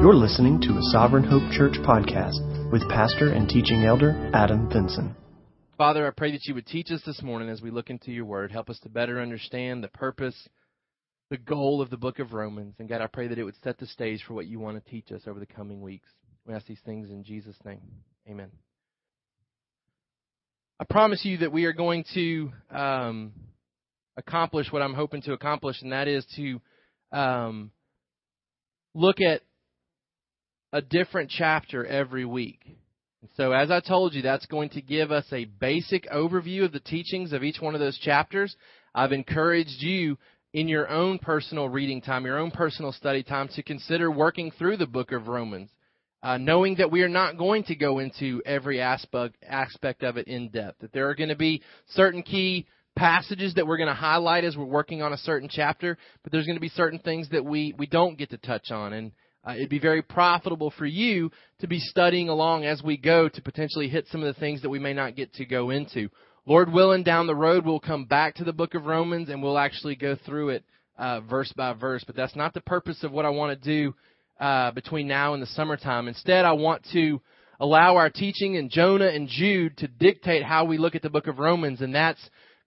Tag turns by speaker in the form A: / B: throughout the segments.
A: You're listening to a Sovereign Hope Church podcast with pastor and teaching elder Adam Vinson.
B: Father, I pray that you would teach us this morning as we look into your word. Help us to better understand the purpose, the goal of the book of Romans. And God, I pray that it would set the stage for what you want to teach us over the coming weeks. We ask these things in Jesus' name. Amen. I promise you that we are going to um, accomplish what I'm hoping to accomplish, and that is to um, look at a different chapter every week. So, as I told you, that's going to give us a basic overview of the teachings of each one of those chapters. I've encouraged you in your own personal reading time, your own personal study time, to consider working through the book of Romans, uh, knowing that we are not going to go into every aspect, aspect of it in depth, that there are going to be certain key passages that we're going to highlight as we're working on a certain chapter, but there's going to be certain things that we, we don't get to touch on. And uh, it'd be very profitable for you to be studying along as we go to potentially hit some of the things that we may not get to go into. Lord willing, down the road, we'll come back to the book of Romans and we'll actually go through it uh, verse by verse. But that's not the purpose of what I want to do uh, between now and the summertime. Instead, I want to allow our teaching in Jonah and Jude to dictate how we look at the book of Romans, and that's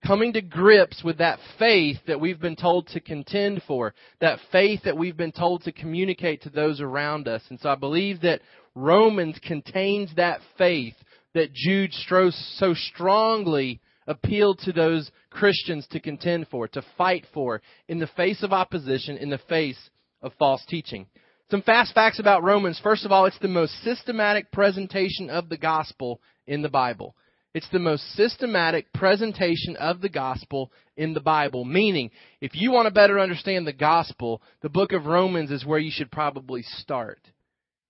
B: coming to grips with that faith that we've been told to contend for, that faith that we've been told to communicate to those around us. And so I believe that Romans contains that faith that Jude so strongly appealed to those Christians to contend for, to fight for, in the face of opposition, in the face of false teaching. Some fast facts about Romans. First of all, it's the most systematic presentation of the gospel in the Bible. It's the most systematic presentation of the gospel in the Bible. Meaning, if you want to better understand the gospel, the book of Romans is where you should probably start.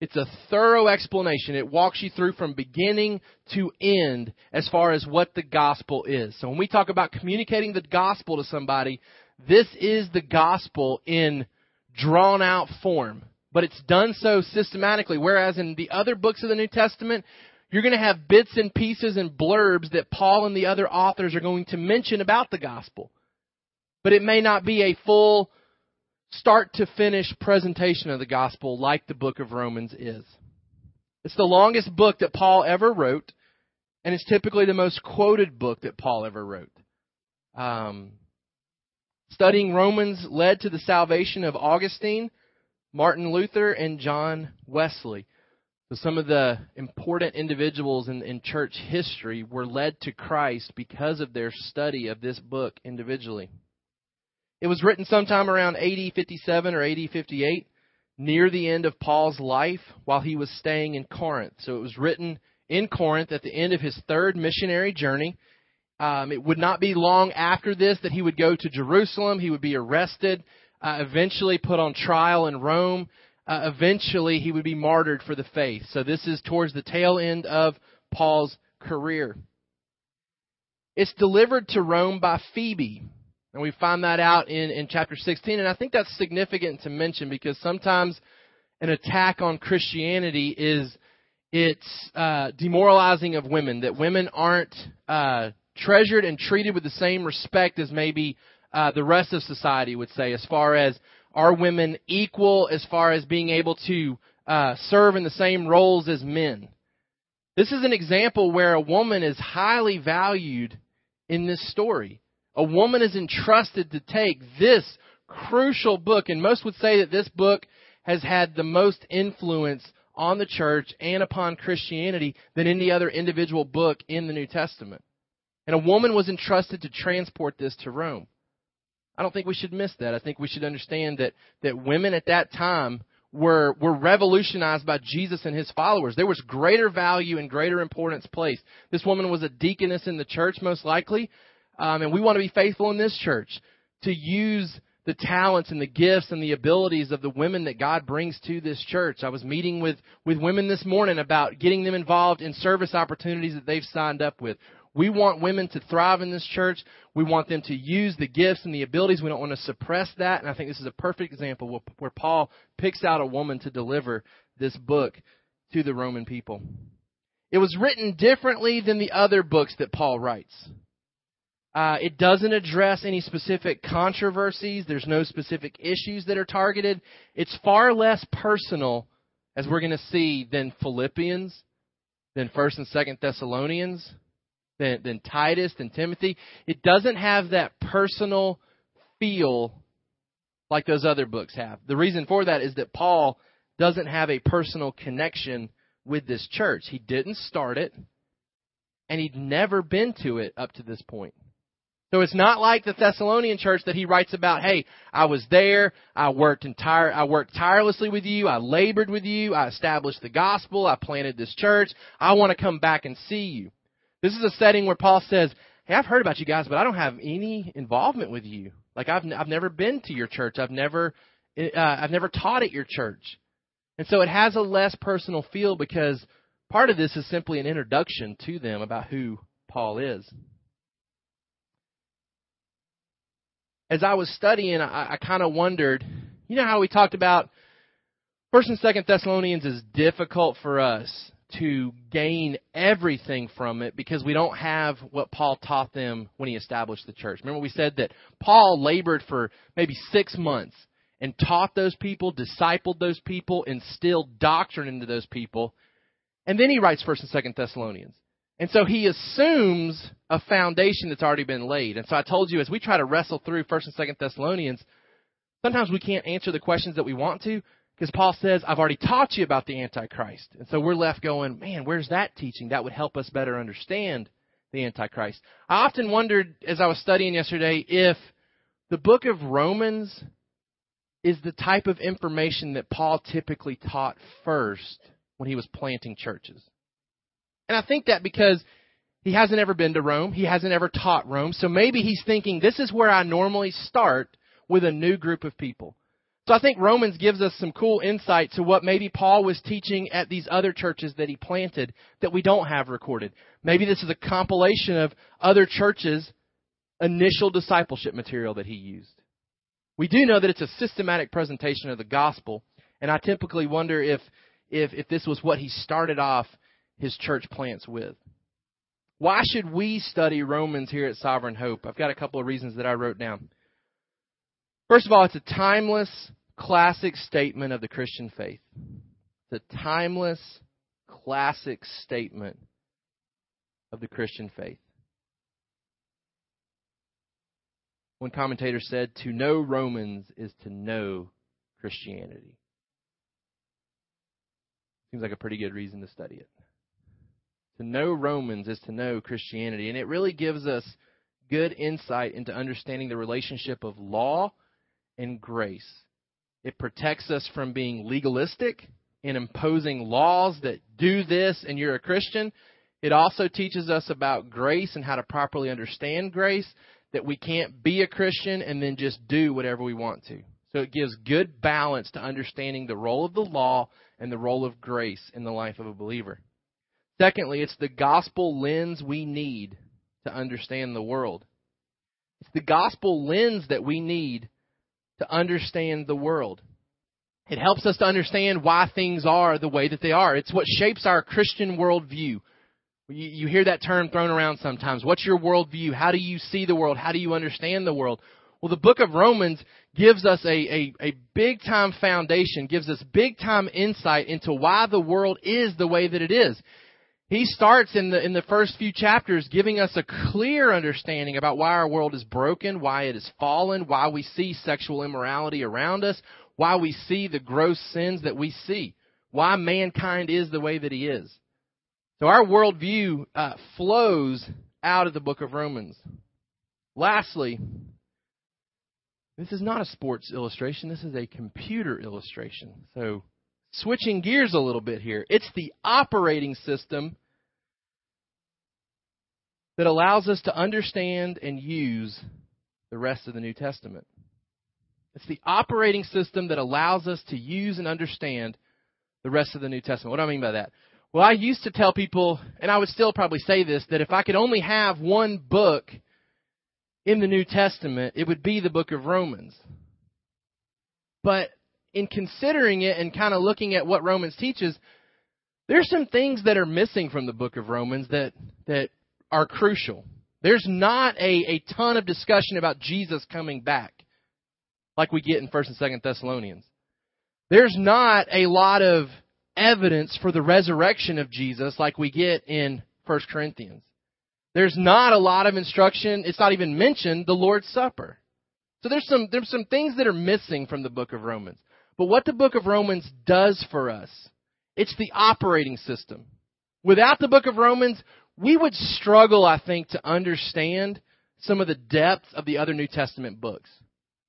B: It's a thorough explanation. It walks you through from beginning to end as far as what the gospel is. So when we talk about communicating the gospel to somebody, this is the gospel in drawn out form. But it's done so systematically. Whereas in the other books of the New Testament, you're going to have bits and pieces and blurbs that Paul and the other authors are going to mention about the gospel. But it may not be a full start to finish presentation of the gospel like the book of Romans is. It's the longest book that Paul ever wrote, and it's typically the most quoted book that Paul ever wrote. Um, studying Romans led to the salvation of Augustine, Martin Luther, and John Wesley. So some of the important individuals in, in church history were led to Christ because of their study of this book individually. It was written sometime around AD 57 or AD 58, near the end of Paul's life while he was staying in Corinth. So it was written in Corinth at the end of his third missionary journey. Um, it would not be long after this that he would go to Jerusalem. He would be arrested, uh, eventually put on trial in Rome uh, eventually he would be martyred for the faith. So this is towards the tail end of Paul's career. It's delivered to Rome by Phoebe. And we find that out in, in chapter 16. And I think that's significant to mention because sometimes an attack on Christianity is it's uh, demoralizing of women, that women aren't uh, treasured and treated with the same respect as maybe uh, the rest of society would say, as far as are women equal as far as being able to uh, serve in the same roles as men? This is an example where a woman is highly valued in this story. A woman is entrusted to take this crucial book, and most would say that this book has had the most influence on the church and upon Christianity than any other individual book in the New Testament. And a woman was entrusted to transport this to Rome. I don't think we should miss that. I think we should understand that, that women at that time were, were revolutionized by Jesus and his followers. There was greater value and greater importance placed. This woman was a deaconess in the church, most likely. Um, and we want to be faithful in this church to use the talents and the gifts and the abilities of the women that God brings to this church. I was meeting with, with women this morning about getting them involved in service opportunities that they've signed up with. We want women to thrive in this church. We want them to use the gifts and the abilities. We don't want to suppress that. And I think this is a perfect example where Paul picks out a woman to deliver this book to the Roman people. It was written differently than the other books that Paul writes. Uh, it doesn't address any specific controversies. There's no specific issues that are targeted. It's far less personal as we're going to see, than Philippians, than 1st and 2nd Thessalonians, than, than Titus, than Timothy. It doesn't have that personal feel like those other books have. The reason for that is that Paul doesn't have a personal connection with this church. He didn't start it, and he'd never been to it up to this point. So it's not like the Thessalonian church that he writes about, hey, I was there, I worked entire I worked tirelessly with you, I labored with you, I established the gospel, I planted this church, I want to come back and see you. This is a setting where Paul says, hey, I've heard about you guys, but I don't have any involvement with you. Like I've I've never been to your church. I've never uh, I've never taught at your church. And so it has a less personal feel because part of this is simply an introduction to them about who Paul is. As I was studying, I, I kind of wondered, you know how we talked about First and Second Thessalonians is difficult for us to gain everything from it because we don't have what Paul taught them when he established the church. Remember, we said that Paul labored for maybe six months and taught those people, discipled those people, instilled doctrine into those people. And then he writes First and Second Thessalonians. And so he assumes a foundation that's already been laid. And so I told you as we try to wrestle through First and Second Thessalonians, sometimes we can't answer the questions that we want to because Paul says, I've already taught you about the Antichrist. And so we're left going, man, where's that teaching? That would help us better understand the Antichrist. I often wondered as I was studying yesterday if the book of Romans is the type of information that Paul typically taught first when he was planting churches. And I think that because he hasn't ever been to Rome, he hasn't ever taught Rome, so maybe he's thinking, this is where I normally start with a new group of people. So I think Romans gives us some cool insight to what maybe Paul was teaching at these other churches that he planted that we don't have recorded. Maybe this is a compilation of other churches' initial discipleship material that he used. We do know that it's a systematic presentation of the gospel, and I typically wonder if, if, if this was what he started off his church plants with. Why should we study Romans here at Sovereign Hope? I've got a couple of reasons that I wrote down. First of all, it's a timeless, classic statement of the Christian faith. A timeless, classic statement of the Christian faith. One commentator said, To know Romans is to know Christianity. Seems like a pretty good reason to study it. To know Romans is to know Christianity. And it really gives us good insight into understanding the relationship of law and grace. It protects us from being legalistic and imposing laws that do this and you're a Christian. It also teaches us about grace and how to properly understand grace that we can't be a Christian and then just do whatever we want to. So it gives good balance to understanding the role of the law and the role of grace in the life of a believer. Secondly, it's the gospel lens we need to understand the world. It's the gospel lens that we need to understand the world. It helps us to understand why things are the way that they are. It's what shapes our Christian worldview. You, you hear that term thrown around sometimes. What's your worldview? How do you see the world? How do you understand the world? Well, the book of Romans gives us a, a, a big time foundation, gives us big time insight into why the world is the way that it is. He starts in the, in the first few chapters giving us a clear understanding about why our world is broken, why it is fallen, why we see sexual immorality around us, why we see the gross sins that we see, why mankind is the way that he is. So our worldview uh, flows out of the book of Romans. Lastly, this is not a sports illustration. This is a computer illustration. So, switching gears a little bit here. It's the operating system that allows us to understand and use the rest of the New Testament. It's the operating system that allows us to use and understand the rest of the New Testament. What do I mean by that? Well, I used to tell people, and I would still probably say this, that if I could only have one book in the New Testament, it would be the book of Romans. But in considering it and kind of looking at what Romans teaches, there's some things that are missing from the book of Romans that, that are crucial. There's not a, a ton of discussion about Jesus coming back like we get in 1st and 2nd Thessalonians. There's not a lot of evidence for the resurrection of Jesus like we get in 1 Corinthians. There's not a lot of instruction. It's not even mentioned the Lord's Supper. So there's some, there's some things that are missing from the book of Romans. But what the book of Romans does for us, it's the operating system. Without the book of Romans, we would struggle, I think, to understand some of the depth of the other New Testament books.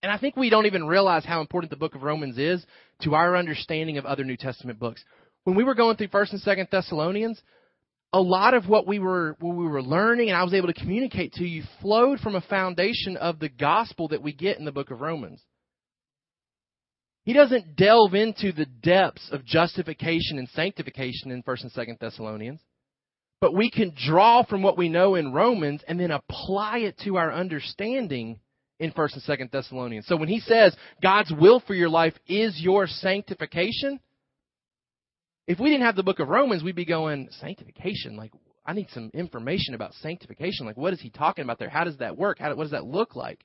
B: And I think we don't even realize how important the book of Romans is to our understanding of other New Testament books. When we were going through 1st and 2nd Thessalonians, a lot of what we were what we were learning and I was able to communicate to you flowed from a foundation of the gospel that we get in the book of Romans. He doesn't delve into the depths of justification and sanctification in 1st and 2nd Thessalonians. But we can draw from what we know in Romans and then apply it to our understanding in 1st and 2nd Thessalonians. So when he says God's will for your life is your sanctification, if we didn't have the book of Romans, we'd be going, sanctification? Like, I need some information about sanctification. Like, what is he talking about there? How does that work? How, what does that look like?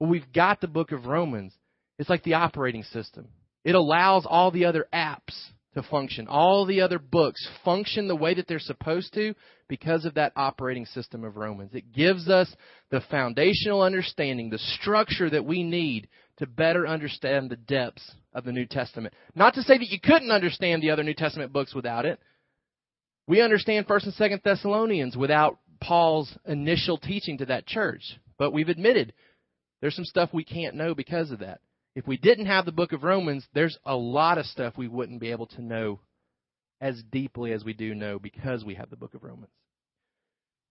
B: Well, we've got the book of Romans. It's like the operating system. It allows all the other apps to function. All the other books function the way that they're supposed to because of that operating system of Romans. It gives us the foundational understanding, the structure that we need to better understand the depths of the New Testament. Not to say that you couldn't understand the other New Testament books without it. We understand 1st and 2nd Thessalonians without Paul's initial teaching to that church. But we've admitted there's some stuff we can't know because of that. If we didn't have the book of Romans, there's a lot of stuff we wouldn't be able to know as deeply as we do know because we have the book of Romans.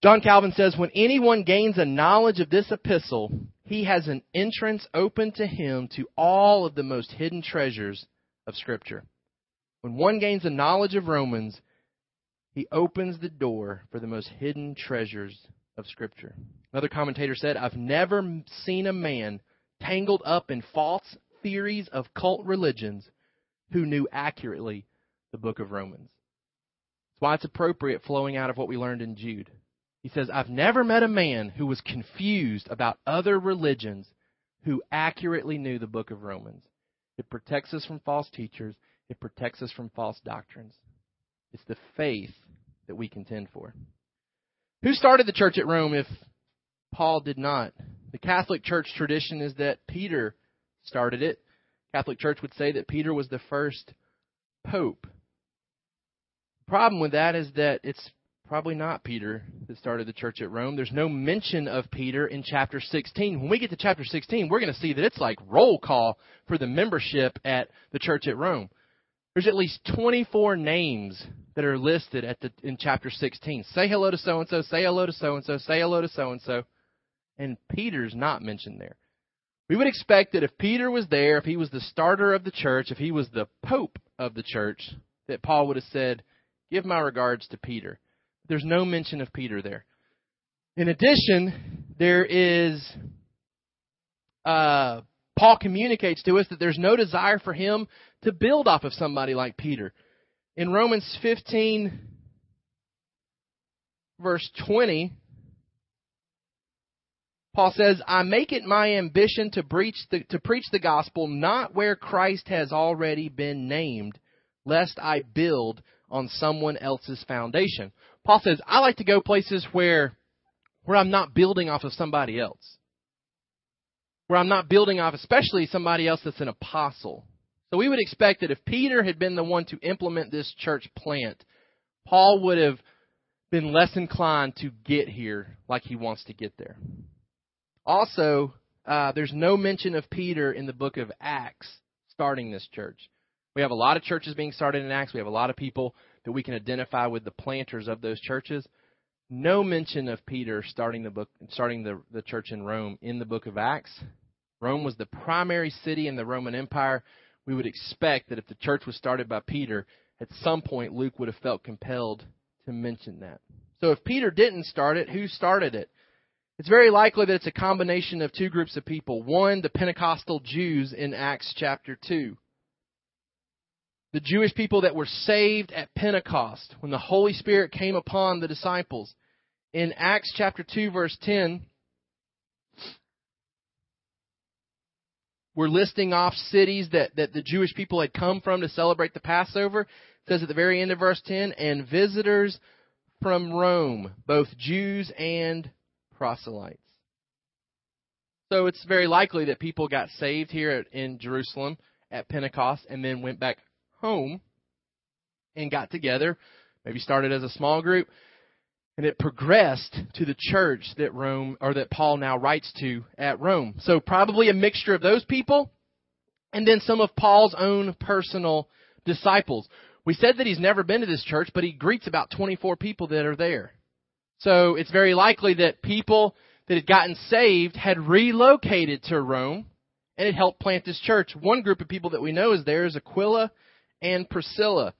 B: John Calvin says, When anyone gains a knowledge of this epistle, he has an entrance open to him to all of the most hidden treasures of Scripture. When one gains a knowledge of Romans, he opens the door for the most hidden treasures of Scripture. Another commentator said, I've never seen a man tangled up in false theories of cult religions who knew accurately the book of Romans. That's why it's appropriate flowing out of what we learned in Jude. He says, I've never met a man who was confused about other religions who accurately knew the book of Romans. It protects us from false teachers, it protects us from false doctrines. It's the faith that we contend for. Who started the church at Rome if Paul did not? The Catholic Church tradition is that Peter started it. Catholic Church would say that Peter was the first pope. The problem with that is that it's Probably not Peter that started the church at Rome. There's no mention of Peter in chapter 16. When we get to chapter 16, we're going to see that it's like roll call for the membership at the church at Rome. There's at least 24 names that are listed at the, in chapter 16. Say hello to so and so, say hello to so and so, say hello to so and so. And Peter's not mentioned there. We would expect that if Peter was there, if he was the starter of the church, if he was the pope of the church, that Paul would have said, Give my regards to Peter. There's no mention of Peter there. In addition, there is uh, Paul communicates to us that there's no desire for him to build off of somebody like Peter. In Romans 15, verse 20, Paul says, I make it my ambition to preach, the, to preach the gospel not where Christ has already been named, lest I build on someone else's foundation. Paul says, I like to go places where, where I'm not building off of somebody else. Where I'm not building off, especially somebody else that's an apostle. So we would expect that if Peter had been the one to implement this church plant, Paul would have been less inclined to get here like he wants to get there. Also, uh, there's no mention of Peter in the book of Acts starting this church. We have a lot of churches being started in Acts. We have a lot of people that we can identify with the planters of those churches. No mention of Peter starting the book, starting the, the church in Rome in the book of Acts. Rome was the primary city in the Roman Empire. We would expect that if the church was started by Peter, at some point Luke would have felt compelled to mention that. So if Peter didn't start it, who started it? It's very likely that it's a combination of two groups of people. One, the Pentecostal Jews in Acts chapter 2 the Jewish people that were saved at Pentecost when the Holy Spirit came upon the disciples. In Acts chapter 2 verse 10, we're listing off cities that, that the Jewish people had come from to celebrate the Passover. It says at the very end of verse 10, and visitors from Rome, both Jews and proselytes. So it's very likely that people got saved here in Jerusalem at Pentecost and then went back home and got together, maybe started as a small group, and it progressed to the church that Rome or that Paul now writes to at Rome. So probably a mixture of those people and then some of Paul's own personal disciples. We said that he's never been to this church, but he greets about 24 people that are there. So it's very likely that people that had gotten saved had relocated to Rome and had helped plant this church. One group of people that we know is there is Aquila and Priscilla.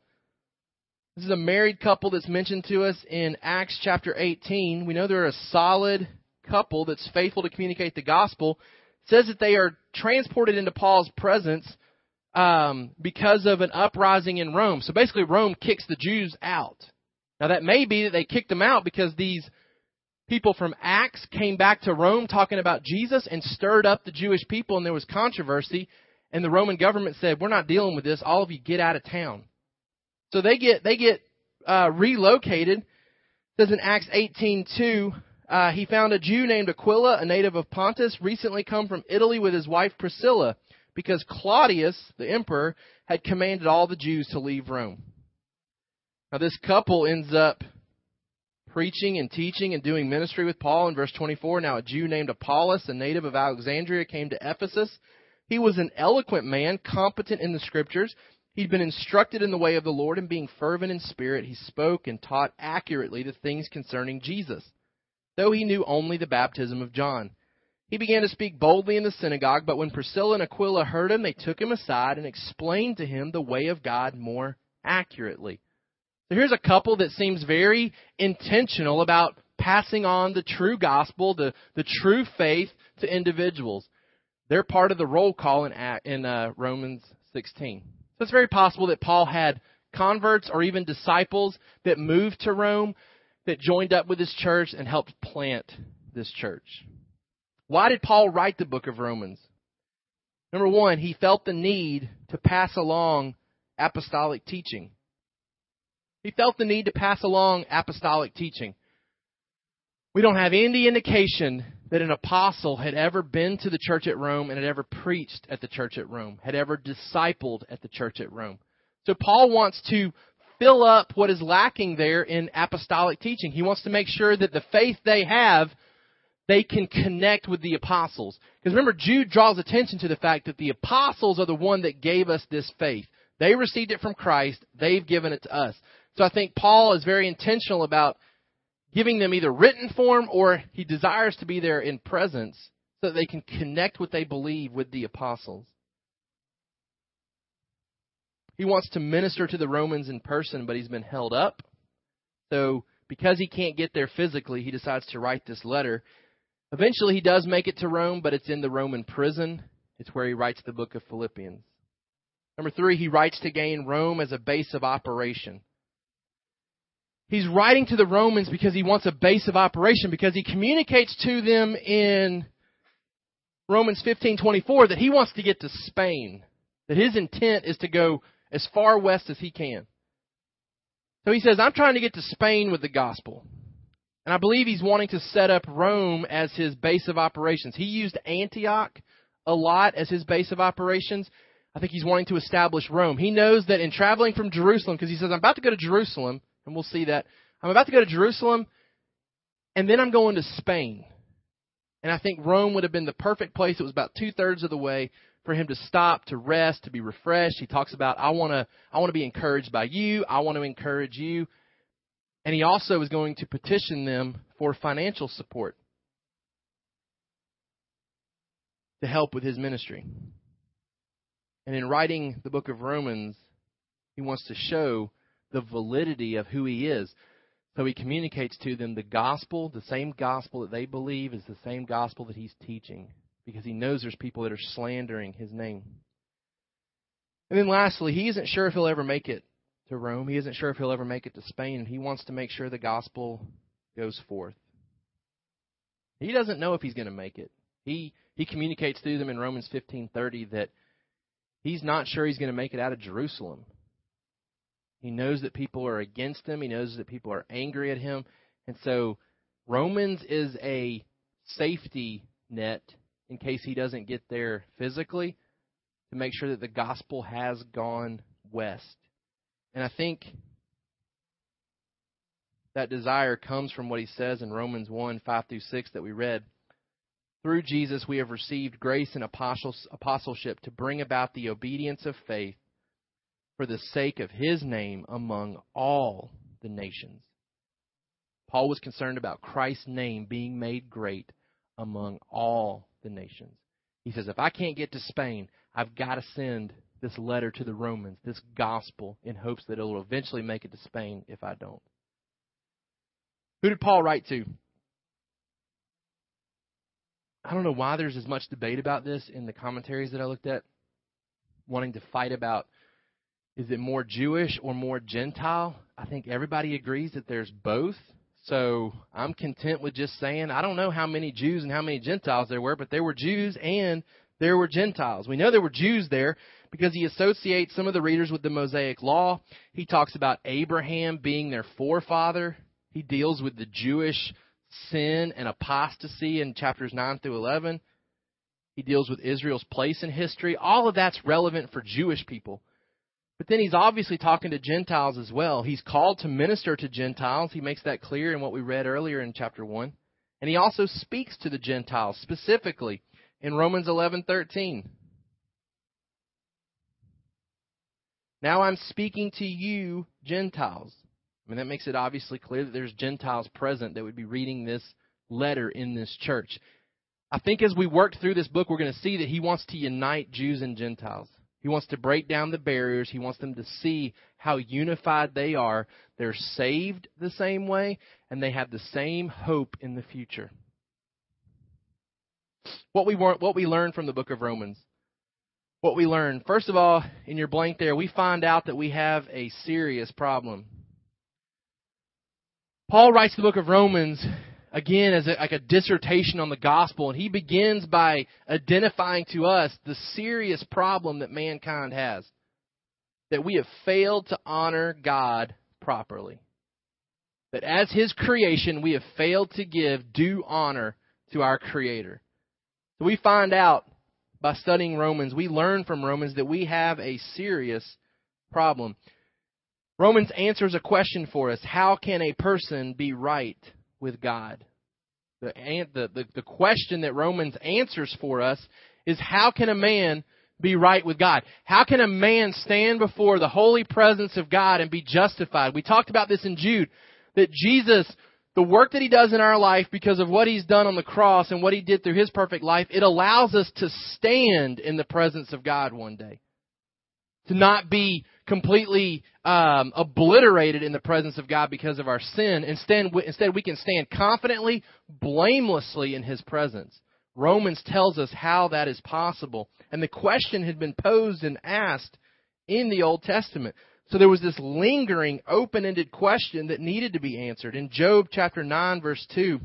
B: This is a married couple that's mentioned to us in Acts chapter 18. We know they're a solid couple that's faithful to communicate the gospel. It says that they are transported into Paul's presence um, because of an uprising in Rome. So basically, Rome kicks the Jews out. Now, that may be that they kicked them out because these people from Acts came back to Rome talking about Jesus and stirred up the Jewish people, and there was controversy. And the Roman government said, "We're not dealing with this. All of you get out of town." So they get they get uh, relocated. It says in Acts 18:2, uh, he found a Jew named Aquila, a native of Pontus, recently come from Italy with his wife Priscilla, because Claudius, the emperor, had commanded all the Jews to leave Rome. Now this couple ends up preaching and teaching and doing ministry with Paul in verse 24. Now a Jew named Apollos, a native of Alexandria, came to Ephesus. He was an eloquent man, competent in the scriptures. He'd been instructed in the way of the Lord, and being fervent in spirit, he spoke and taught accurately the things concerning Jesus, though he knew only the baptism of John. He began to speak boldly in the synagogue, but when Priscilla and Aquila heard him, they took him aside and explained to him the way of God more accurately. So here's a couple that seems very intentional about passing on the true gospel, the, the true faith to individuals. They're part of the roll call in, in uh, Romans 16. So it's very possible that Paul had converts or even disciples that moved to Rome that joined up with his church and helped plant this church. Why did Paul write the book of Romans? Number one, he felt the need to pass along apostolic teaching. He felt the need to pass along apostolic teaching. We don't have any indication that an apostle had ever been to the church at Rome and had ever preached at the church at Rome, had ever discipled at the church at Rome. So Paul wants to fill up what is lacking there in apostolic teaching. He wants to make sure that the faith they have, they can connect with the apostles. Because remember, Jude draws attention to the fact that the apostles are the one that gave us this faith. They received it from Christ. They've given it to us. So I think Paul is very intentional about giving them either written form or he desires to be there in presence so that they can connect what they believe with the apostles. He wants to minister to the Romans in person, but he's been held up. So, because he can't get there physically, he decides to write this letter. Eventually, he does make it to Rome, but it's in the Roman prison. It's where he writes the book of Philippians. Number three, he writes to gain Rome as a base of operation. He's writing to the Romans because he wants a base of operation, because he communicates to them in Romans 15:24 that he wants to get to Spain, that his intent is to go as far west as he can. So he says, "I'm trying to get to Spain with the gospel." And I believe he's wanting to set up Rome as his base of operations. He used Antioch a lot as his base of operations. I think he's wanting to establish Rome. He knows that in traveling from Jerusalem, because he says, I'm about to go to Jerusalem, and we'll see that. I'm about to go to Jerusalem, and then I'm going to Spain. And I think Rome would have been the perfect place. It was about two thirds of the way for him to stop, to rest, to be refreshed. He talks about, I want to, I want to be encouraged by you. I want to encourage you. And he also is going to petition them for financial support to help with his ministry. And in writing the book of Romans, he wants to show the validity of who he is. So he communicates to them the gospel, the same gospel that they believe is the same gospel that he's teaching, because he knows there's people that are slandering his name. And then lastly, he isn't sure if he'll ever make it to Rome. He isn't sure if he'll ever make it to Spain, and he wants to make sure the gospel goes forth. He doesn't know if he's going to make it. He he communicates through them in Romans 15:30 that he's not sure he's going to make it out of Jerusalem. He knows that people are against him. He knows that people are angry at him. And so Romans is a safety net in case he doesn't get there physically to make sure that the gospel has gone west. And I think that desire comes from what he says in Romans 1 5 through 6 that we read. Through Jesus, we have received grace and apostleship to bring about the obedience of faith for the sake of his name among all the nations. Paul was concerned about Christ's name being made great among all the nations. He says, if I can't get to Spain, I've got to send this letter to the Romans, this gospel, in hopes that it will eventually make it to Spain if I don't. Who did Paul write to? I don't know why there's as much debate about this in the commentaries that I looked at, wanting to fight about is it more Jewish or more Gentile? I think everybody agrees that there's both. So I'm content with just saying I don't know how many Jews and how many Gentiles there were, but there were Jews and there were Gentiles. We know there were Jews there because he associates some of the readers with the Mosaic Law. He talks about Abraham being their forefather. He deals with the Jewish sin and apostasy in chapters 9 through 11. He deals with Israel's place in history. All of that's relevant for Jewish people. But then he's obviously talking to Gentiles as well. He's called to minister to Gentiles. He makes that clear in what we read earlier in chapter 1. And he also speaks to the Gentiles specifically in Romans 11:13. Now I'm speaking to you Gentiles. I mean that makes it obviously clear that there's Gentiles present that would be reading this letter in this church. I think as we work through this book we're going to see that he wants to unite Jews and Gentiles. He wants to break down the barriers. He wants them to see how unified they are. They're saved the same way, and they have the same hope in the future. What we want, what we learn from the book of Romans. What we learn. First of all, in your blank there, we find out that we have a serious problem. Paul writes the book of Romans again as a, like a dissertation on the gospel, and he begins by identifying to us the serious problem that mankind has that we have failed to honor God properly. That as His creation, we have failed to give due honor to our Creator. So we find out by studying Romans, we learn from Romans that we have a serious problem. Romans answers a question for us How can a person be right with God. The, the, the, the question that Romans answers for us is how can a man be right with God? How can a man stand before the holy presence of God and be justified? We talked about this in Jude, that Jesus, the work that he does in our life because of what he's done on the cross and what he did through his perfect life, it allows us to stand in the presence of God one day. To not be completely um, obliterated in the presence of God because of our sin. Instead, instead, we can stand confidently, blamelessly in His presence. Romans tells us how that is possible. And the question had been posed and asked in the Old Testament. So there was this lingering, open ended question that needed to be answered. In Job chapter 9, verse 2,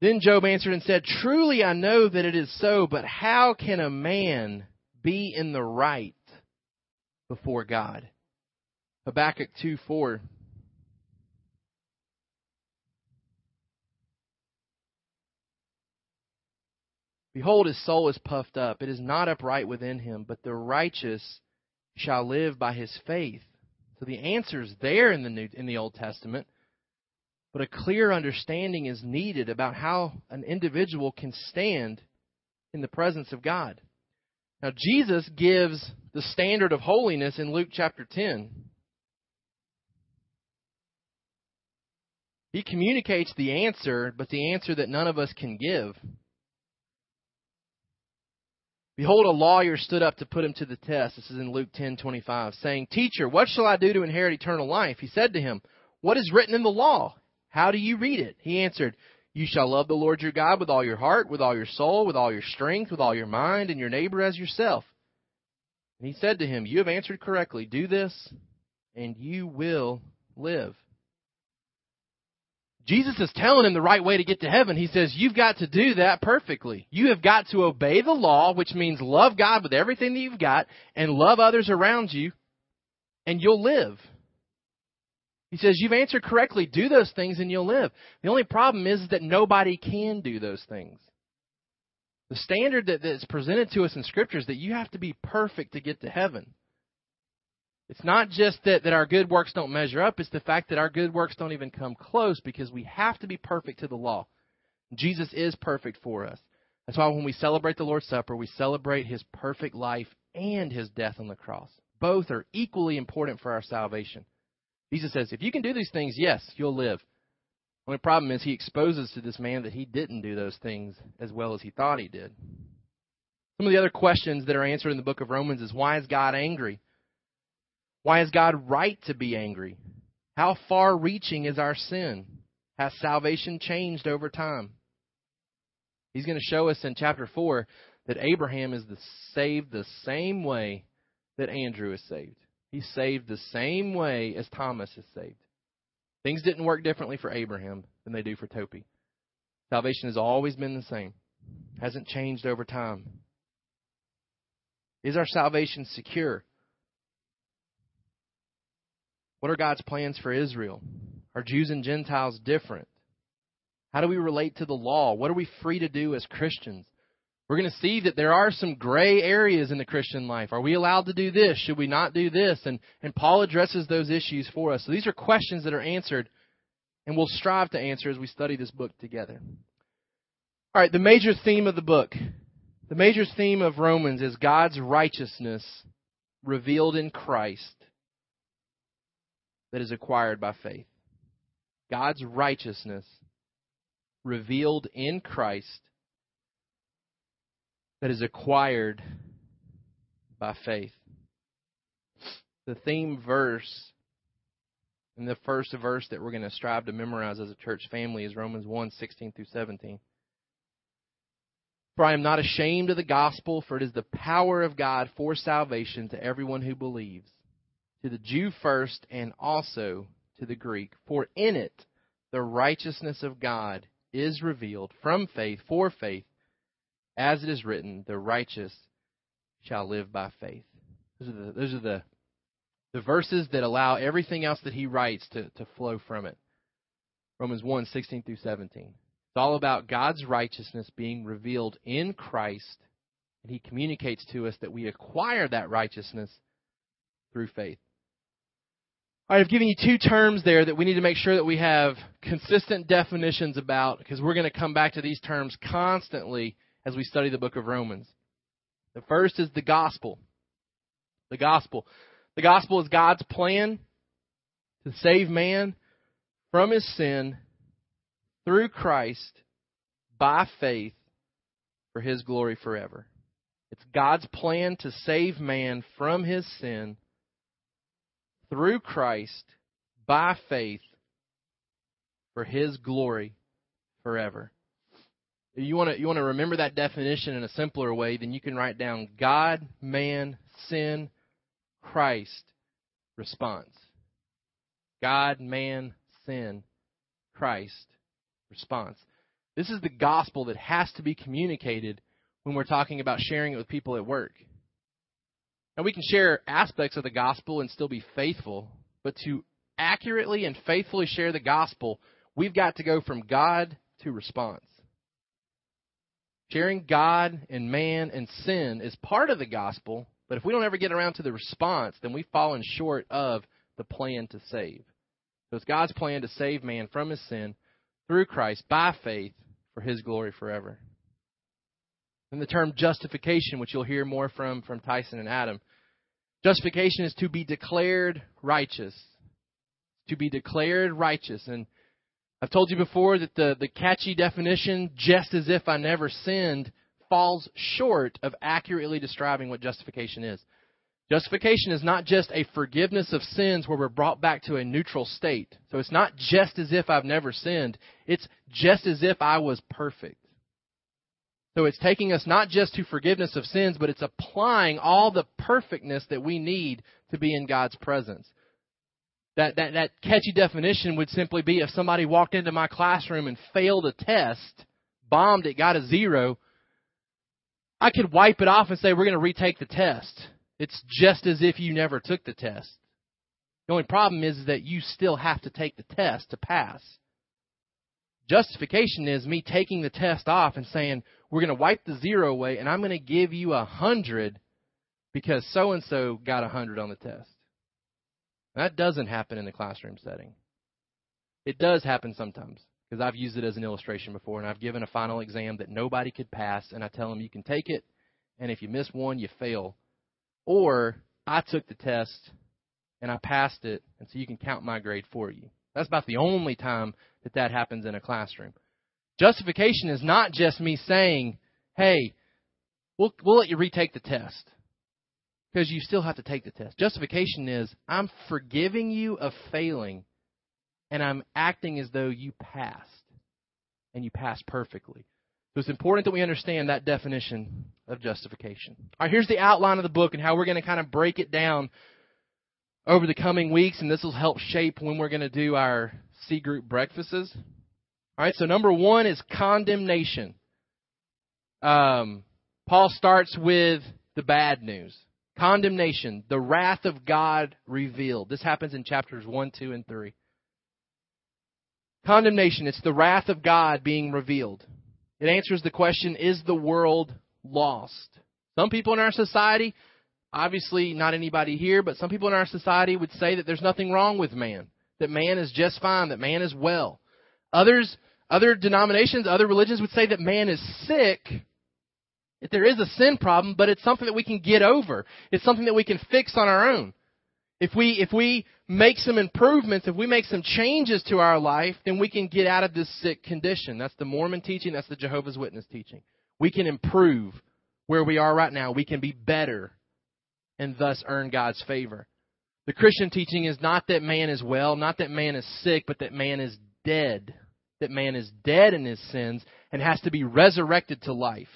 B: Then Job answered and said, Truly I know that it is so, but how can a man be in the right before God. Habakkuk 2 4. Behold, his soul is puffed up. It is not upright within him, but the righteous shall live by his faith. So the answer is there in the New, in the Old Testament, but a clear understanding is needed about how an individual can stand in the presence of God. Now, Jesus gives the standard of holiness in Luke chapter 10. He communicates the answer, but the answer that none of us can give. Behold, a lawyer stood up to put him to the test. This is in Luke 10:25, saying, "Teacher, what shall I do to inherit eternal life?" He said to him, "What is written in the law? How do you read it?" He answered, you shall love the Lord your God with all your heart, with all your soul, with all your strength, with all your mind, and your neighbor as yourself. And he said to him, You have answered correctly. Do this, and you will live. Jesus is telling him the right way to get to heaven. He says, You've got to do that perfectly. You have got to obey the law, which means love God with everything that you've got and love others around you, and you'll live. He says, You've answered correctly. Do those things and you'll live. The only problem is that nobody can do those things. The standard that, that's presented to us in Scripture is that you have to be perfect to get to heaven. It's not just that, that our good works don't measure up, it's the fact that our good works don't even come close because we have to be perfect to the law. Jesus is perfect for us. That's why when we celebrate the Lord's Supper, we celebrate his perfect life and his death on the cross. Both are equally important for our salvation. Jesus says, if you can do these things, yes, you'll live. The only problem is he exposes to this man that he didn't do those things as well as he thought he did. Some of the other questions that are answered in the book of Romans is why is God angry? Why is God right to be angry? How far reaching is our sin? Has salvation changed over time? He's going to show us in chapter 4 that Abraham is the, saved the same way that Andrew is saved. He's saved the same way as Thomas is saved. Things didn't work differently for Abraham than they do for Topi. Salvation has always been the same, hasn't changed over time. Is our salvation secure? What are God's plans for Israel? Are Jews and Gentiles different? How do we relate to the law? What are we free to do as Christians? We're going to see that there are some gray areas in the Christian life. Are we allowed to do this? Should we not do this? And, and Paul addresses those issues for us. So these are questions that are answered, and we'll strive to answer as we study this book together. All right, the major theme of the book, the major theme of Romans is God's righteousness revealed in Christ that is acquired by faith. God's righteousness revealed in Christ that is acquired by faith. The theme verse in the first verse that we're going to strive to memorize as a church family is Romans 1 16 through 17. For I am not ashamed of the gospel, for it is the power of God for salvation to everyone who believes to the Jew first and also to the Greek. For in it the righteousness of God is revealed from faith for faith, as it is written, the righteous shall live by faith. Those are the, those are the, the verses that allow everything else that he writes to, to flow from it. Romans 1 16 through 17. It's all about God's righteousness being revealed in Christ, and he communicates to us that we acquire that righteousness through faith. All right, I've given you two terms there that we need to make sure that we have consistent definitions about because we're going to come back to these terms constantly as we study the book of Romans. The first is the gospel. The gospel. The gospel is God's plan to save man from his sin through Christ by faith for his glory forever. It's God's plan to save man from his sin through Christ by faith for his glory forever. You want to you want to remember that definition in a simpler way, then you can write down God, man, sin, Christ response. God, man, sin, Christ response. This is the gospel that has to be communicated when we're talking about sharing it with people at work. And we can share aspects of the gospel and still be faithful, but to accurately and faithfully share the gospel, we've got to go from God to response. Sharing God and man and sin is part of the gospel, but if we don't ever get around to the response, then we've fallen short of the plan to save. So it's God's plan to save man from his sin through Christ by faith for his glory forever. And the term justification, which you'll hear more from from Tyson and Adam. Justification is to be declared righteous. To be declared righteous. And I've told you before that the, the catchy definition, just as if I never sinned, falls short of accurately describing what justification is. Justification is not just a forgiveness of sins where we're brought back to a neutral state. So it's not just as if I've never sinned. It's just as if I was perfect. So it's taking us not just to forgiveness of sins, but it's applying all the perfectness that we need to be in God's presence. That, that, that catchy definition would simply be if somebody walked into my classroom and failed a test, bombed it, got a zero, I could wipe it off and say, we're going to retake the test. It's just as if you never took the test. The only problem is that you still have to take the test to pass. Justification is me taking the test off and saying, we're going to wipe the zero away and I'm going to give you a hundred because so and so got a hundred on the test. That doesn't happen in the classroom setting. It does happen sometimes because I've used it as an illustration before and I've given a final exam that nobody could pass and I tell them you can take it and if you miss one, you fail. Or I took the test and I passed it and so you can count my grade for you. That's about the only time that that happens in a classroom. Justification is not just me saying, hey, we'll, we'll let you retake the test because you still have to take the test. Justification is I'm forgiving you of failing and I'm acting as though you passed and you passed perfectly. So it's important that we understand that definition of justification. All right, here's the outline of the book and how we're going to kind of break it down over the coming weeks, and this will help shape when we're going to do our C group breakfasts. All right, so number one is condemnation. Um, Paul starts with the bad news. Condemnation, the wrath of God revealed. This happens in chapters 1, 2, and 3. Condemnation, it's the wrath of God being revealed. It answers the question Is the world lost? Some people in our society, obviously not anybody here, but some people in our society would say that there's nothing wrong with man, that man is just fine, that man is well. Others, other denominations, other religions would say that man is sick if there is a sin problem, but it's something that we can get over. It's something that we can fix on our own. If we if we make some improvements, if we make some changes to our life, then we can get out of this sick condition. That's the Mormon teaching, that's the Jehovah's Witness teaching. We can improve where we are right now. We can be better and thus earn God's favor. The Christian teaching is not that man is well, not that man is sick, but that man is dead. That man is dead in his sins and has to be resurrected to life.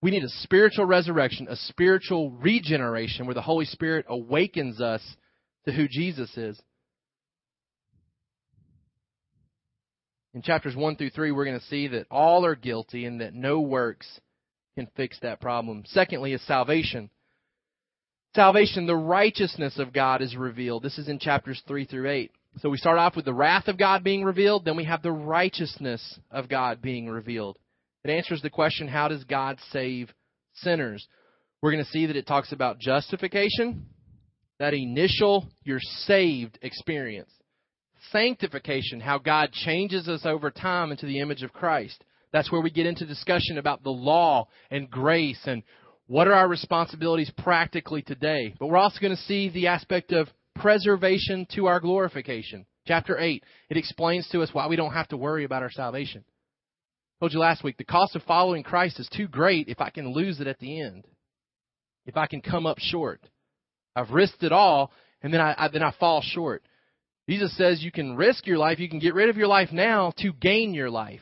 B: We need a spiritual resurrection, a spiritual regeneration where the Holy Spirit awakens us to who Jesus is. In chapters 1 through 3, we're going to see that all are guilty and that no works can fix that problem. Secondly, is salvation. Salvation, the righteousness of God is revealed. This is in chapters 3 through 8. So we start off with the wrath of God being revealed, then we have the righteousness of God being revealed. It answers the question how does God save sinners? We're going to see that it talks about justification, that initial you're saved experience. Sanctification, how God changes us over time into the image of Christ. That's where we get into discussion about the law and grace and what are our responsibilities practically today. But we're also going to see the aspect of preservation to our glorification. Chapter 8, it explains to us why we don't have to worry about our salvation told you last week, the cost of following Christ is too great if I can lose it at the end. If I can come up short. I've risked it all, and then I, I then I fall short. Jesus says you can risk your life, you can get rid of your life now to gain your life.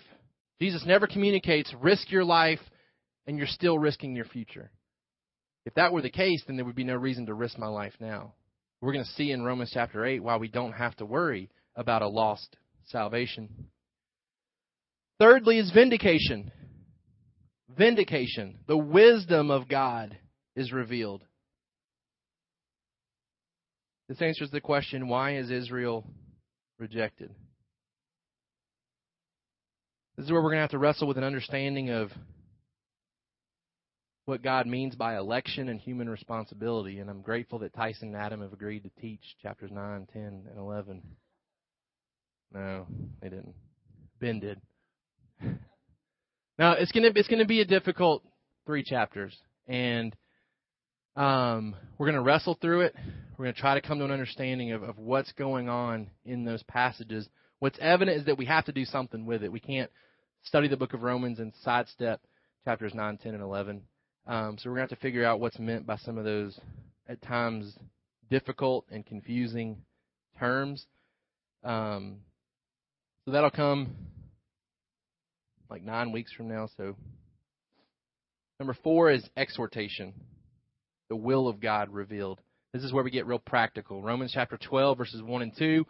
B: Jesus never communicates risk your life and you're still risking your future. If that were the case, then there would be no reason to risk my life now. We're going to see in Romans chapter 8 why we don't have to worry about a lost salvation. Thirdly is vindication. Vindication. The wisdom of God is revealed. This answers the question why is Israel rejected? This is where we're going to have to wrestle with an understanding of what God means by election and human responsibility. And I'm grateful that Tyson and Adam have agreed to teach chapters 9, 10, and 11. No, they didn't. Ben did. Now it's gonna it's gonna be a difficult three chapters, and um, we're gonna wrestle through it. We're gonna try to come to an understanding of, of what's going on in those passages. What's evident is that we have to do something with it. We can't study the book of Romans and sidestep chapters 9, 10, and 11. Um, so we're going to have to figure out what's meant by some of those, at times, difficult and confusing terms. Um, so that'll come like nine weeks from now. So, number four is exhortation, the will of God revealed. This is where we get real practical. Romans chapter 12, verses 1 and 2,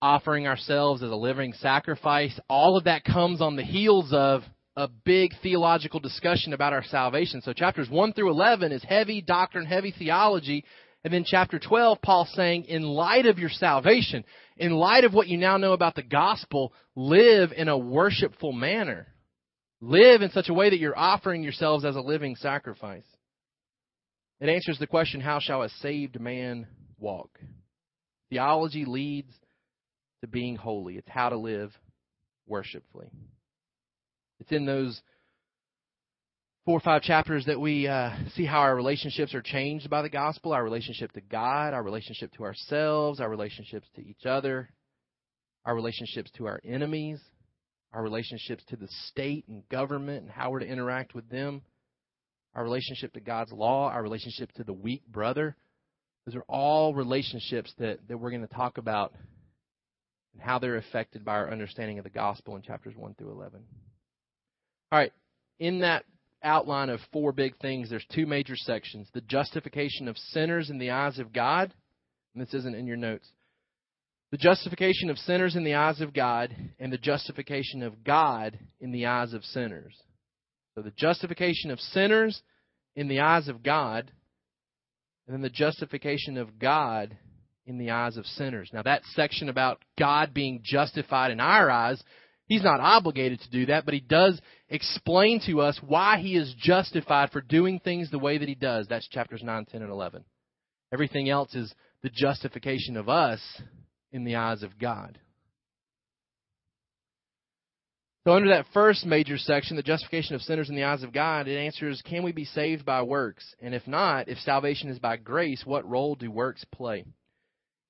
B: offering ourselves as a living sacrifice. All of that comes on the heels of a big theological discussion about our salvation. So chapters 1 through 11 is heavy doctrine, heavy theology. And then chapter 12, Paul's saying, in light of your salvation, in light of what you now know about the gospel, live in a worshipful manner. Live in such a way that you're offering yourselves as a living sacrifice. It answers the question, how shall a saved man walk? Theology leads to being holy. It's how to live worshipfully. It's in those four or five chapters that we uh, see how our relationships are changed by the gospel our relationship to God, our relationship to ourselves, our relationships to each other, our relationships to our enemies, our relationships to the state and government and how we're to interact with them, our relationship to God's law, our relationship to the weak brother. Those are all relationships that, that we're going to talk about and how they're affected by our understanding of the gospel in chapters 1 through 11. All right, in that outline of four big things, there's two major sections the justification of sinners in the eyes of God, and this isn't in your notes. The justification of sinners in the eyes of God, and the justification of God in the eyes of sinners. So the justification of sinners in the eyes of God, and then the justification of God in the eyes of sinners. Now, that section about God being justified in our eyes He's not obligated to do that, but he does explain to us why he is justified for doing things the way that he does. That's chapters 9, 10, and 11. Everything else is the justification of us in the eyes of God. So, under that first major section, the justification of sinners in the eyes of God, it answers can we be saved by works? And if not, if salvation is by grace, what role do works play?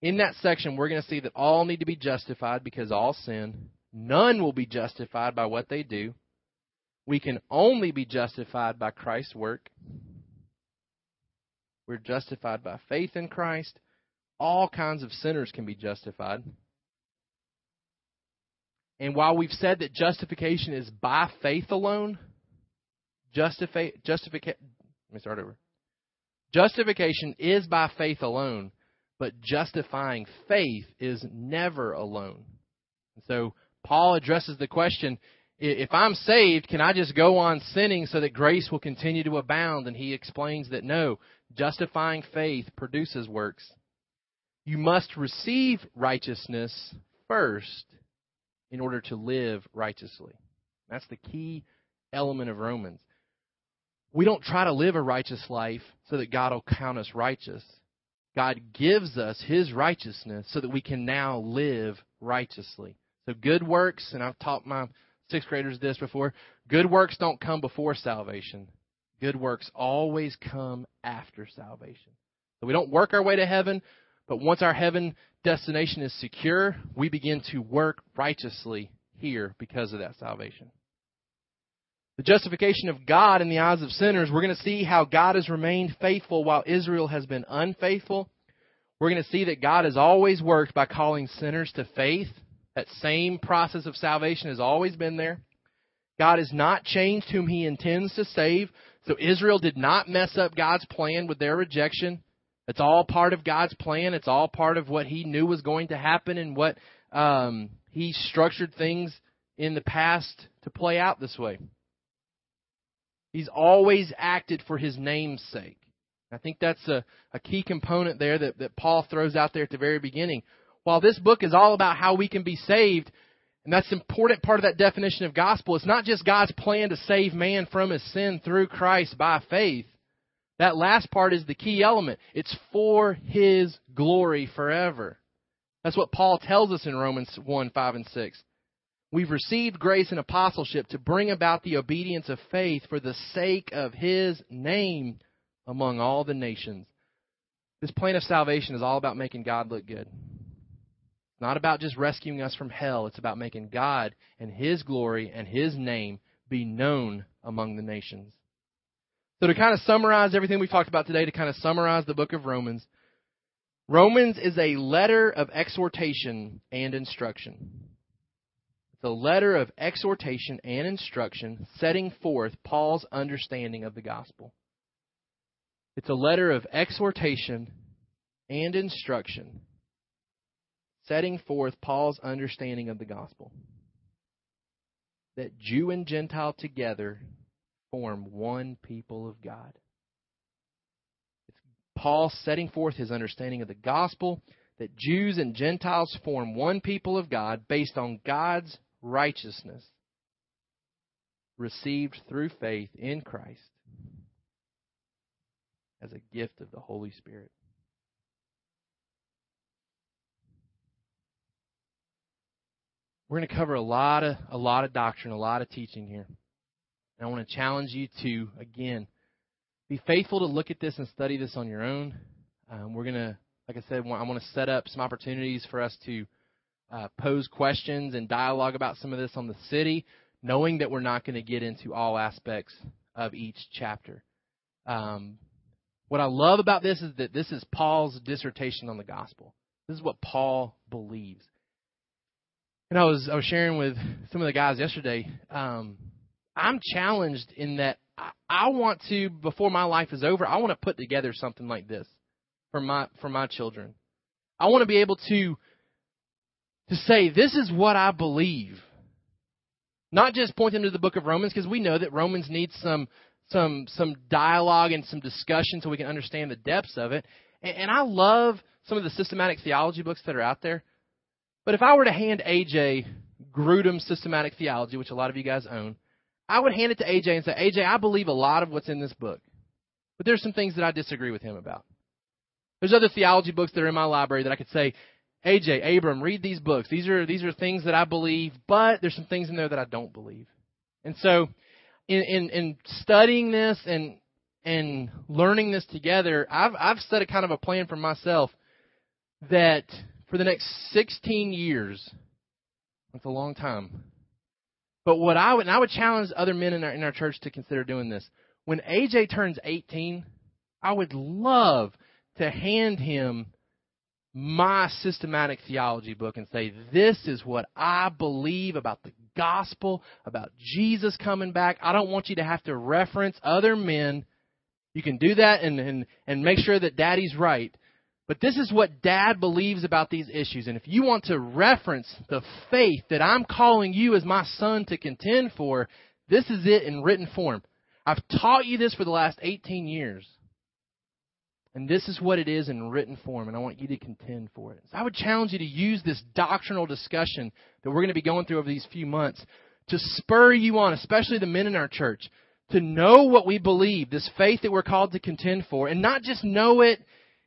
B: In that section, we're going to see that all need to be justified because all sin, None will be justified by what they do. We can only be justified by Christ's work. We're justified by faith in Christ. All kinds of sinners can be justified. And while we've said that justification is by faith alone, justify, justification, let me start over. Justification is by faith alone, but justifying faith is never alone. And so Paul addresses the question if I'm saved, can I just go on sinning so that grace will continue to abound? And he explains that no, justifying faith produces works. You must receive righteousness first in order to live righteously. That's the key element of Romans. We don't try to live a righteous life so that God will count us righteous. God gives us his righteousness so that we can now live righteously. So good works, and I've taught my sixth graders this before, good works don't come before salvation. Good works always come after salvation. So we don't work our way to heaven, but once our heaven destination is secure, we begin to work righteously here because of that salvation. The justification of God in the eyes of sinners, we're going to see how God has remained faithful while Israel has been unfaithful. We're going to see that God has always worked by calling sinners to faith that same process of salvation has always been there. God has not changed whom he intends to save. So Israel did not mess up God's plan with their rejection. It's all part of God's plan. It's all part of what he knew was going to happen and what um, he structured things in the past to play out this way. He's always acted for his name's sake. I think that's a, a key component there that, that Paul throws out there at the very beginning while this book is all about how we can be saved, and that's an important part of that definition of gospel, it's not just God's plan to save man from his sin through Christ by faith. That last part is the key element. It's for his glory forever. That's what Paul tells us in Romans 1 5 and 6. We've received grace and apostleship to bring about the obedience of faith for the sake of his name among all the nations. This plan of salvation is all about making God look good not about just rescuing us from hell. It's about making God and His glory and His name be known among the nations. So, to kind of summarize everything we've talked about today, to kind of summarize the book of Romans, Romans is a letter of exhortation and instruction. It's a letter of exhortation and instruction setting forth Paul's understanding of the gospel. It's a letter of exhortation and instruction, setting forth Paul's understanding of the gospel. That Jew and Gentile together form one people of God. It's Paul setting forth his understanding of the gospel that Jews and Gentiles form one people of God based on God's righteousness received through faith in Christ as a gift of the Holy Spirit. We're going to cover a lot of a lot of doctrine, a lot of teaching here. And I want to challenge you to again be faithful to look at this and study this on your own. Um, we're going to, like I said, I want to set up some opportunities for us to uh, pose questions and dialogue about some of this on the city, knowing that we're not going to get into all aspects of each chapter. Um, what I love about this is that this is Paul's dissertation on the gospel. This is what Paul believes. And I was I was sharing with some of the guys yesterday. Um, I'm challenged in that I, I want to before my life is over. I want to put together something like this for my for my children. I want to be able to to say this is what I believe. Not just point them to the book of Romans because we know that Romans needs some some some dialogue and some discussion so we can understand the depths of it. And, and I love some of the systematic theology books that are out there. But if I were to hand AJ Grudem's systematic theology, which a lot of you guys own, I would hand it to AJ and say, AJ, I believe a lot of what's in this book. But there's some things that I disagree with him about. There's other theology books that are in my library that I could say, AJ, Abram, read these books. These are these are things that I believe, but there's some things in there that I don't believe. And so in, in, in studying this and and learning this together, I've I've set a kind of a plan for myself that for the next 16 years, that's a long time. But what I would and I would challenge other men in our in our church to consider doing this. When AJ turns 18, I would love to hand him my systematic theology book and say, This is what I believe about the gospel, about Jesus coming back. I don't want you to have to reference other men. You can do that and, and, and make sure that daddy's right. But this is what dad believes about these issues. And if you want to reference the faith that I'm calling you as my son to contend for, this is it in written form. I've taught you this for the last 18 years. And this is what it is in written form, and I want you to contend for it. So I would challenge you to use this doctrinal discussion that we're going to be going through over these few months to spur you on, especially the men in our church, to know what we believe, this faith that we're called to contend for, and not just know it,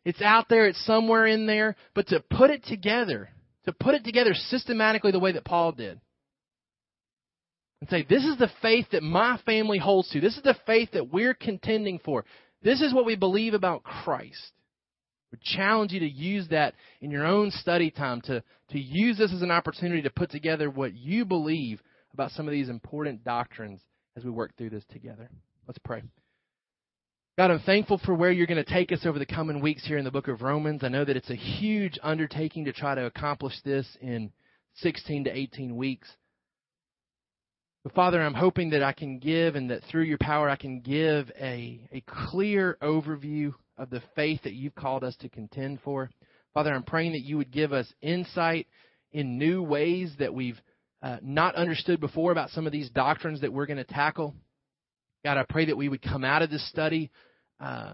B: it's out there, it's somewhere in there, but to put it together, to put it together systematically the way that Paul did. And say, this is the faith that my family holds to. This is the faith that we're contending for. This is what we believe about Christ. We challenge you to use that in your own study time, to, to use this as an opportunity to put together what you believe about some of these important doctrines as we work through this together. Let's pray. God, I'm thankful for where you're going to take us over the coming weeks here in the book of Romans. I know that it's a huge undertaking to try to accomplish this in 16 to 18 weeks. But Father, I'm hoping that I can give and that through your power I can give a, a clear overview of the faith that you've called us to contend for. Father, I'm praying that you would give us insight in new ways that we've uh, not understood before about some of these doctrines that we're going to tackle. God, I pray that we would come out of this study uh,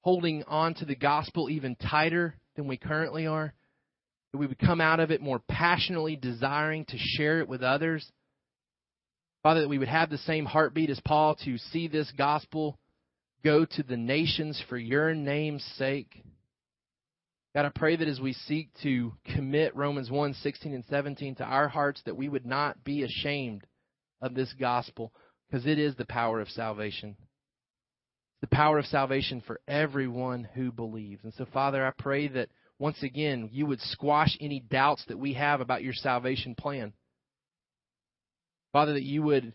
B: holding on to the gospel even tighter than we currently are. That we would come out of it more passionately desiring to share it with others. Father, that we would have the same heartbeat as Paul to see this gospel go to the nations for your name's sake. God, I pray that as we seek to commit Romans 1 16 and 17 to our hearts, that we would not be ashamed of this gospel, because it is the power of salvation. The power of salvation for everyone who believes. And so, Father, I pray that once again you would squash any doubts that we have about your salvation plan. Father, that you would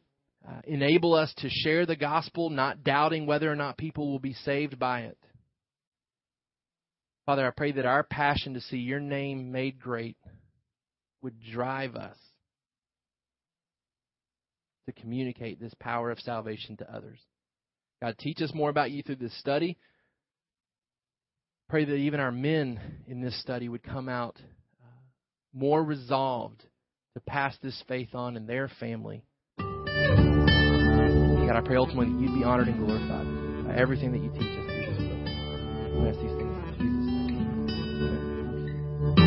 B: uh, enable us to share the gospel, not doubting whether or not people will be saved by it. Father, I pray that our passion to see your name made great would drive us to communicate this power of salvation to others. God, teach us more about you through this study. Pray that even our men in this study would come out uh, more resolved to pass this faith on in their family. God, I pray ultimately that you'd be honored and glorified by everything that you teach us